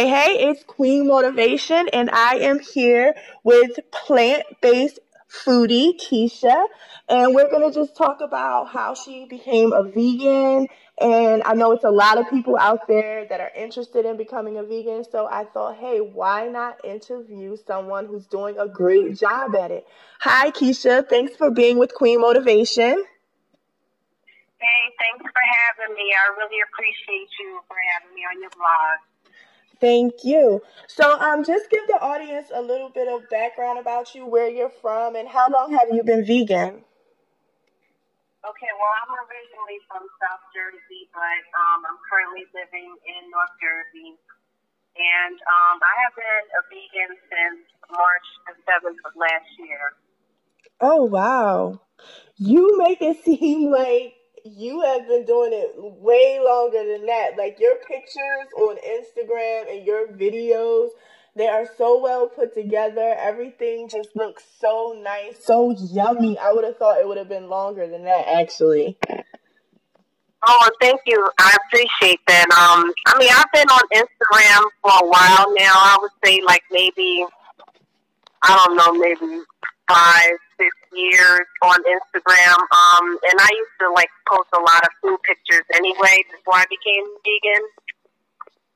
Hey, hey, it's Queen Motivation, and I am here with plant based foodie Keisha, and we're going to just talk about how she became a vegan. And I know it's a lot of people out there that are interested in becoming a vegan, so I thought, hey, why not interview someone who's doing a great job at it? Hi, Keisha. Thanks for being with Queen Motivation. Hey, thanks for having me. I really appreciate you for having me on your blog. Thank you. So, um, just give the audience a little bit of background about you, where you're from, and how long have you been vegan? Okay, well, I'm originally from South Jersey, but um, I'm currently living in North Jersey. And um, I have been a vegan since March the 7th of last year. Oh, wow. You make it seem like you have been doing it way longer than that. Like your pictures on Instagram and your videos, they are so well put together. Everything just looks so nice, so yummy. I would have thought it would have been longer than that, actually. Oh, thank you. I appreciate that. Um, I mean, I've been on Instagram for a while now. I would say like maybe, I don't know, maybe five, six years on Instagram. Um, and I used to like post a lot of food pictures anyway before I became vegan.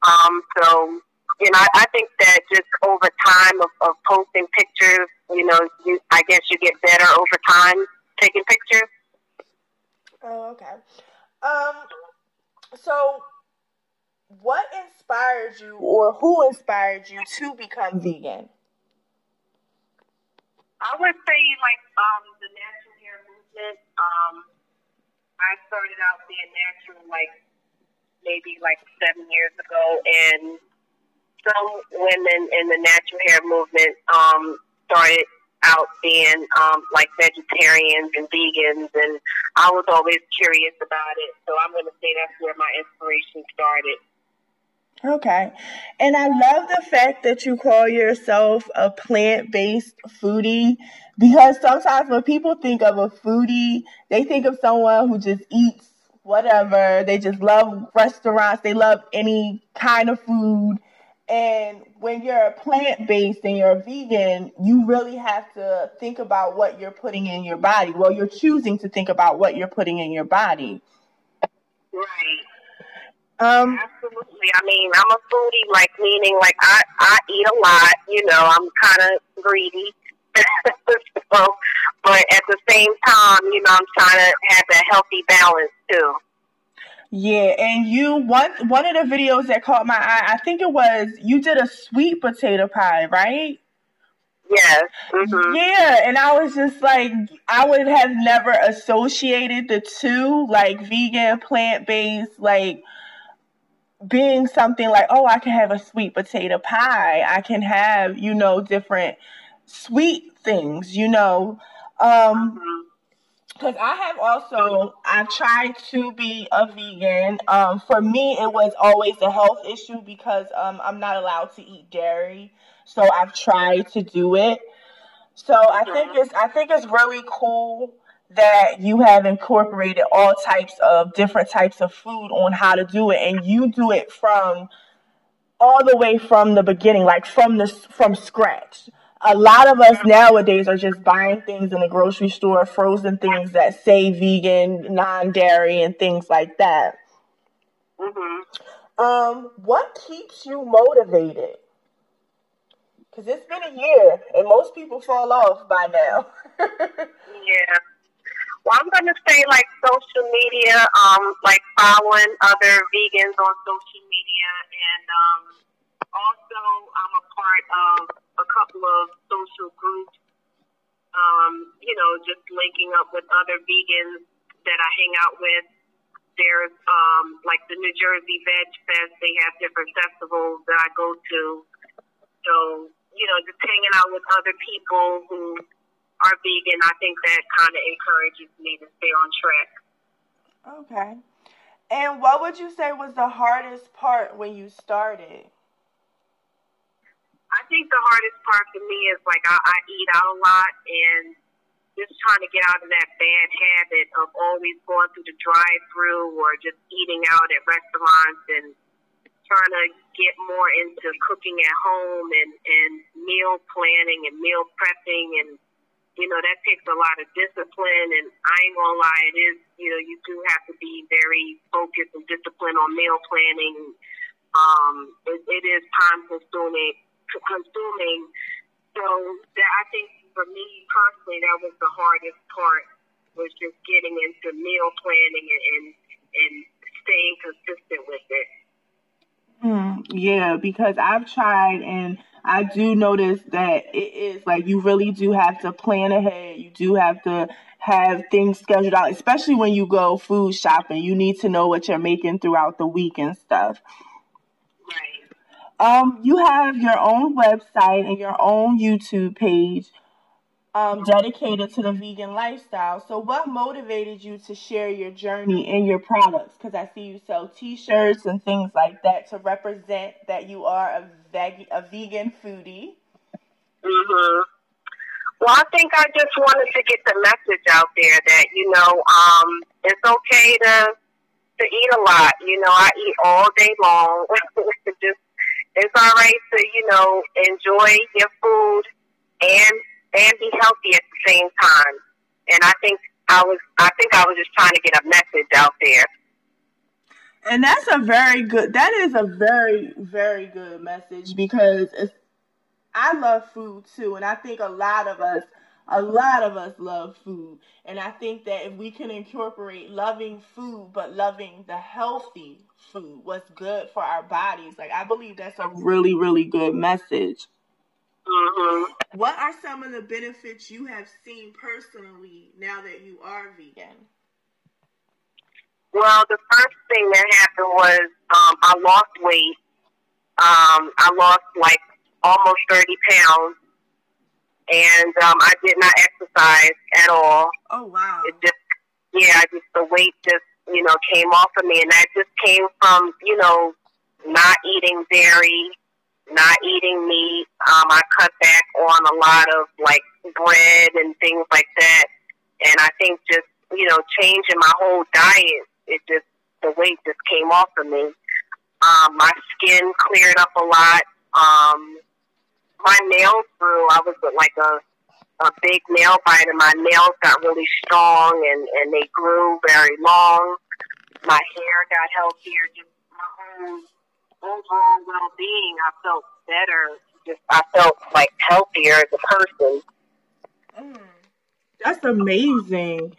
Um, so, you know, I, I think that just over time of, of posting pictures, you know, you, I guess you get better over time taking pictures. Oh, okay. Um, so what inspired you or who inspired you to become vegan? I would say like um the natural hair movement. Um, I started out being natural like maybe like seven years ago, and some women in the natural hair movement um started out being um, like vegetarians and vegans, and I was always curious about it. So I'm going to say that's where my inspiration started. Okay. And I love the fact that you call yourself a plant based foodie because sometimes when people think of a foodie, they think of someone who just eats whatever. They just love restaurants, they love any kind of food. And when you're a plant based and you're vegan, you really have to think about what you're putting in your body. Well, you're choosing to think about what you're putting in your body. Right. Um, Absolutely. I mean, I'm a foodie, like meaning like I I eat a lot. You know, I'm kind of greedy. so, but at the same time, you know, I'm trying to have that healthy balance too. Yeah, and you one one of the videos that caught my eye, I think it was you did a sweet potato pie, right? Yes. Mm-hmm. Yeah, and I was just like, I would have never associated the two, like vegan, plant based, like being something like, oh, I can have a sweet potato pie. I can have, you know, different sweet things, you know. Um, because I have also I've tried to be a vegan. Um, for me, it was always a health issue because um, I'm not allowed to eat dairy, so I've tried to do it. So I think it's I think it's really cool that you have incorporated all types of different types of food on how to do it. And you do it from all the way from the beginning like from the from scratch. A lot of us nowadays are just buying things in the grocery store frozen things that say vegan non-dairy and things like that. Mm-hmm. um what keeps you motivated? Because it's been a year and most people fall off by now. Yeah well, I'm going to say like social media, um, like following other vegans on social media, and um, also I'm a part of a couple of social groups. Um, you know, just linking up with other vegans that I hang out with. There's um, like the New Jersey Veg Fest. They have different festivals that I go to. So you know, just hanging out with other people who are vegan, I think that kind of encourages me to stay on track. Okay. And what would you say was the hardest part when you started? I think the hardest part for me is like I, I eat out a lot and just trying to get out of that bad habit of always going through the drive through or just eating out at restaurants and trying to get more into cooking at home and and meal planning and meal prepping and you know that takes a lot of discipline and I ain't gonna lie it is you know you do have to be very focused and disciplined on meal planning. Um it, it is time consuming consuming. So that I think for me personally that was the hardest part was just getting into meal planning and and, and staying consistent with it. Mm, yeah, because I've tried and I do notice that it is like you really do have to plan ahead. You do have to have things scheduled out, especially when you go food shopping. You need to know what you're making throughout the week and stuff. Right. Um, you have your own website and your own YouTube page um, dedicated to the vegan lifestyle. So, what motivated you to share your journey and your products? Because I see you sell T-shirts and things like that to represent that you are a veg- a vegan foodie. Mhm. Well, I think I just wanted to get the message out there that you know um, it's okay to to eat a lot. You know, I eat all day long. just it's all right to you know enjoy your food and and be healthy at the same time. And I think I was I think I was just trying to get a message out there. And that's a very good that is a very very good message because I love food too and I think a lot of us a lot of us love food and I think that if we can incorporate loving food but loving the healthy food what's good for our bodies like I believe that's a really really good message. Mm-hmm. What are some of the benefits you have seen personally now that you are vegan? Well, the first thing that happened was um, I lost weight. Um, I lost like almost 30 pounds. And um, I did not exercise at all. Oh, wow. It just, yeah, just the weight just, you know, came off of me. And that just came from, you know, not eating dairy, not eating meat. Um, I cut back on a lot of like bread and things like that. And I think just, you know, changing my whole diet, it just, the weight just came off of me. Um, my skin cleared up a lot. Um, my nails grew. I was like a, a big nail bite, and My nails got really strong and, and they grew very long. My hair got healthier. Just my whole overall well being. I felt better. Just I felt like healthier as a person. Mm, that's amazing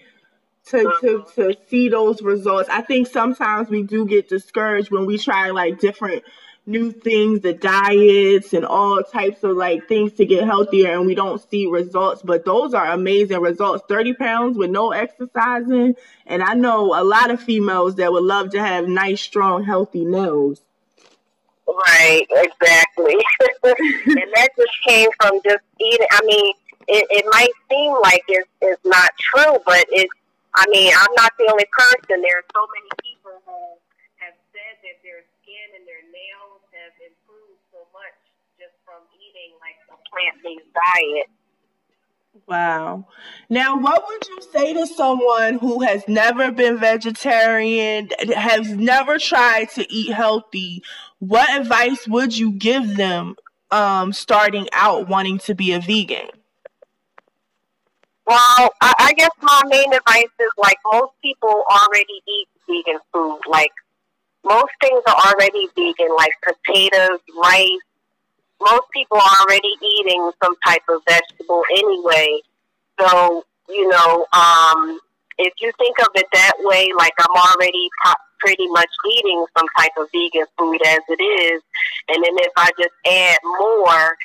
to, to to see those results. I think sometimes we do get discouraged when we try like different new things, the diets and all types of like things to get healthier and we don't see results. But those are amazing results. 30 pounds with no exercising. And I know a lot of females that would love to have nice, strong, healthy nails. Right, exactly. and that just came from just eating. I mean, it, it might seem like it's, it's not true, but it's, I mean, I'm not the only person. There are so many people who have said that their skin and their nails have improved so much just from eating like a plant based diet. Wow. Now, what would you say to someone who has never been vegetarian, has never tried to eat healthy? What advice would you give them um, starting out wanting to be a vegan? Well, I, I guess my main advice is like most people already eat vegan food. Like most things are already vegan, like potatoes, rice. Most people are already eating some type of vegetable anyway. So, you know, um, if you think of it that way, like I'm already pretty much eating some type of vegan food as it is, and then if I just add more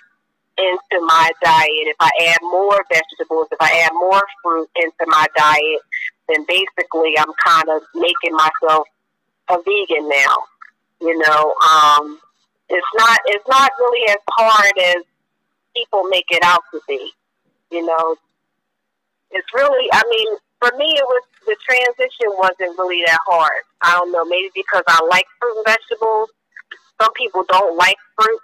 into my diet, if I add more vegetables, if I add more fruit into my diet, then basically I'm kind of making myself a vegan now. You know, um, it's not it's not really as hard as people make it out to be. You know, it's really I mean, for me it was the transition wasn't really that hard. I don't know, maybe because I like fruit and vegetables. Some people don't like fruit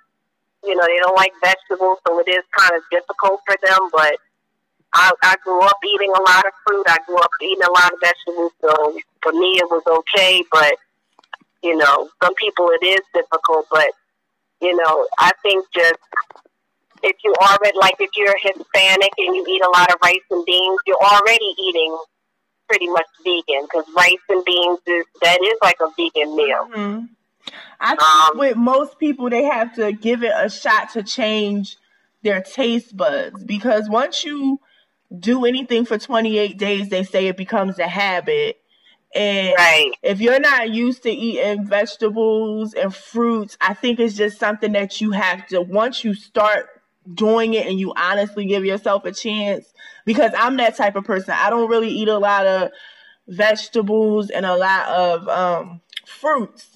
you know, they don't like vegetables, so it is kind of difficult for them. But I, I grew up eating a lot of fruit. I grew up eating a lot of vegetables, so for me it was okay. But You know, some people it is difficult, but you know, I think just if you already like if you're Hispanic and you eat a lot of rice and beans, you're already eating pretty much vegan because rice and beans is that is like a vegan meal. Mm-hmm. I think um, with most people, they have to give it a shot to change their taste buds because once you do anything for 28 days, they say it becomes a habit. And right. if you're not used to eating vegetables and fruits, I think it's just something that you have to, once you start doing it and you honestly give yourself a chance, because I'm that type of person. I don't really eat a lot of vegetables and a lot of um, fruits.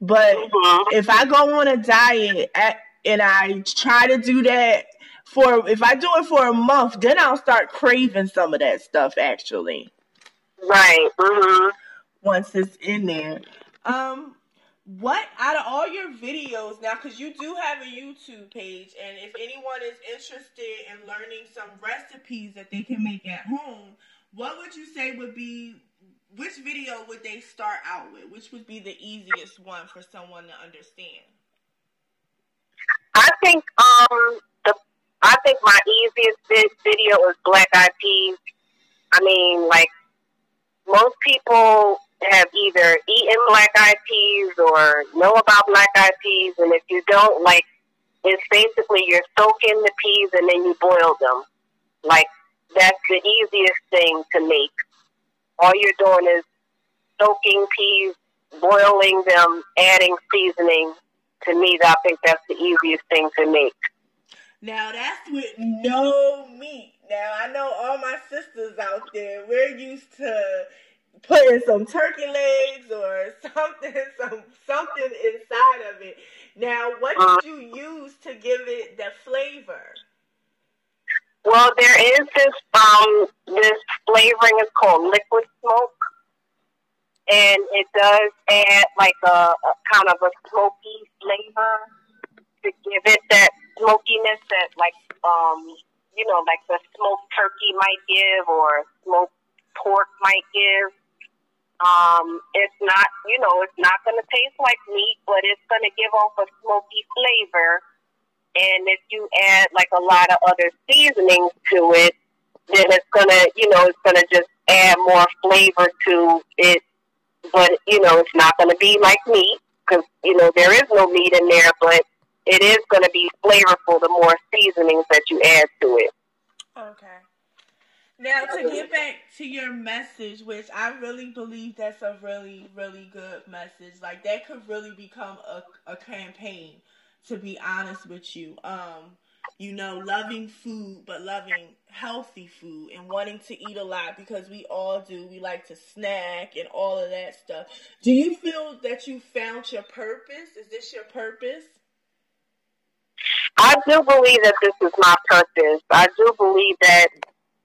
But mm-hmm. if I go on a diet at, and I try to do that for if I do it for a month, then I'll start craving some of that stuff actually. Right. Mm-hmm. Once it's in there. Um what out of all your videos now because you do have a youtube page and if anyone is interested in learning some recipes that they can make at home what would you say would be which video would they start out with? Which would be the easiest one for someone to understand? I think um the I think my easiest video is black eyed peas. I mean, like most people have either eaten black eyed peas or know about black eyed peas, and if you don't, like, it's basically you're soaking the peas and then you boil them. Like that's the easiest thing to make all you're doing is soaking peas, boiling them, adding seasoning. To me, I think that's the easiest thing to make. Now that's with no meat. Now I know all my sisters out there. We're used to putting some turkey legs or something, some something inside of it. Now, what did uh, you use to give it the flavor? Well, there is this um this flavoring is called liquid smoke, and it does add like a, a kind of a smoky flavor to give it that smokiness that like um you know like the smoked turkey might give or smoked pork might give. Um, it's not you know it's not going to taste like meat, but it's going to give off a smoky flavor and if you add like a lot of other seasonings to it, then it's gonna, you know, it's gonna just add more flavor to it. But you know, it's not gonna be like meat because you know there is no meat in there, but it is gonna be flavorful the more seasonings that you add to it. Okay. Now to get back to your message, which I really believe that's a really, really good message. Like that could really become a, a campaign to be honest with you. Um, you know, loving food, but loving healthy food and wanting to eat a lot because we all do. We like to snack and all of that stuff. Do you feel that you found your purpose? Is this your purpose? I do believe that this is my purpose. I do believe that,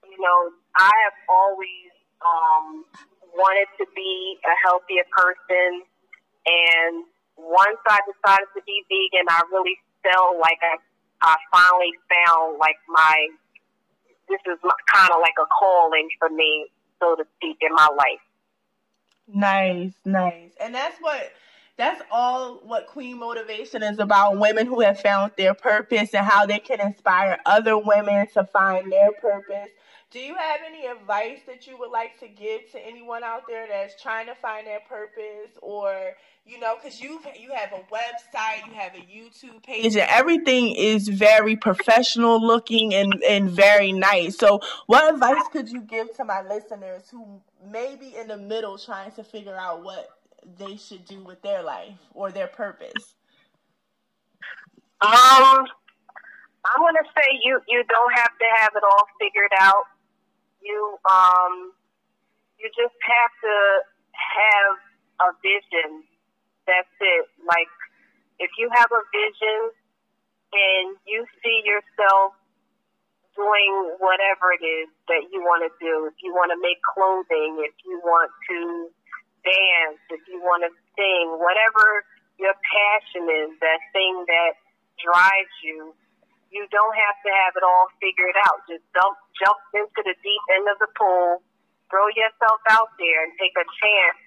you know, I have always um, wanted to be a healthier person and once I decided to be vegan, I really felt like I, I finally found like my, this is kind of like a calling for me, so to speak, in my life. Nice, nice. And that's what, that's all what Queen Motivation is about women who have found their purpose and how they can inspire other women to find their purpose. Do you have any advice that you would like to give to anyone out there that's trying to find their purpose or you know, because you you have a website, you have a YouTube page, and everything is very professional looking and and very nice. So, what advice could you give to my listeners who may be in the middle trying to figure out what they should do with their life or their purpose? Um, I'm gonna say you you don't have to have it all figured out. You um, you just have to have a vision that's it. Like, if you have a vision and you see yourself doing whatever it is that you want to do, if you want to make clothing, if you want to dance, if you want to sing, whatever your passion is, that thing that drives you, you don't have to have it all figured out. Just jump, jump into the deep end of the pool, throw yourself out there and take a chance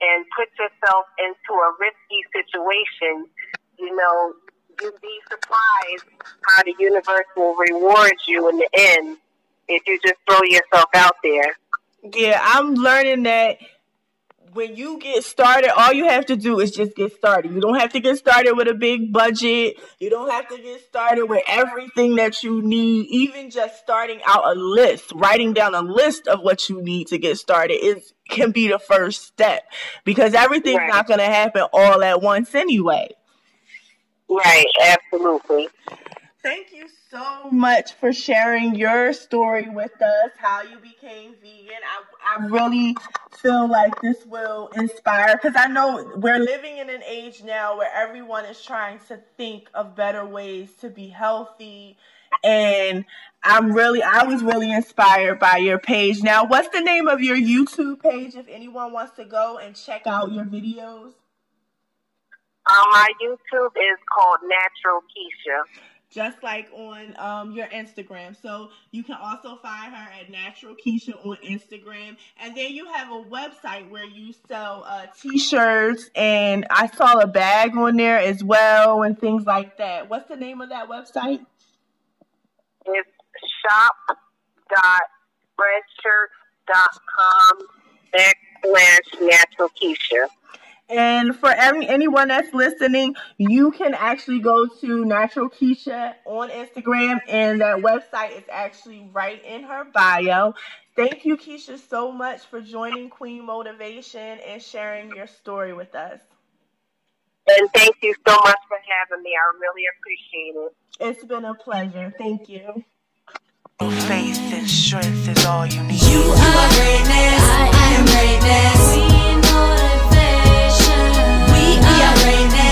and put yourself into a risky situation, you know, you'd be surprised how the universe will reward you in the end if you just throw yourself out there. Yeah, I'm learning that when you get started, all you have to do is just get started. You don't have to get started with a big budget. You don't have to get started with everything that you need. Even just starting out a list, writing down a list of what you need to get started is can be the first step because everything's right. not going to happen all at once anyway. Right, absolutely. Thank you so much for sharing your story with us, how you became vegan. I, I really feel like this will inspire because I know we're living in an age now where everyone is trying to think of better ways to be healthy. And I'm really, I was really inspired by your page. Now, what's the name of your YouTube page if anyone wants to go and check out your videos? Um, my YouTube is called Natural Keisha just like on um, your Instagram. So you can also find her at Natural Keisha on Instagram. And then you have a website where you sell uh, t shirts, and I saw a bag on there as well, and things like that. What's the name of that website? It's shop.spreadshirt.com backslash Natural Keisha. And for any, anyone that's listening, you can actually go to Natural Keisha on Instagram, and that website is actually right in her bio. Thank you, Keisha, so much for joining Queen Motivation and sharing your story with us. And thank you so much for having me. I really appreciate it. It's been a pleasure. Thank you. Faith and strength is all you need. You are greatness. raining.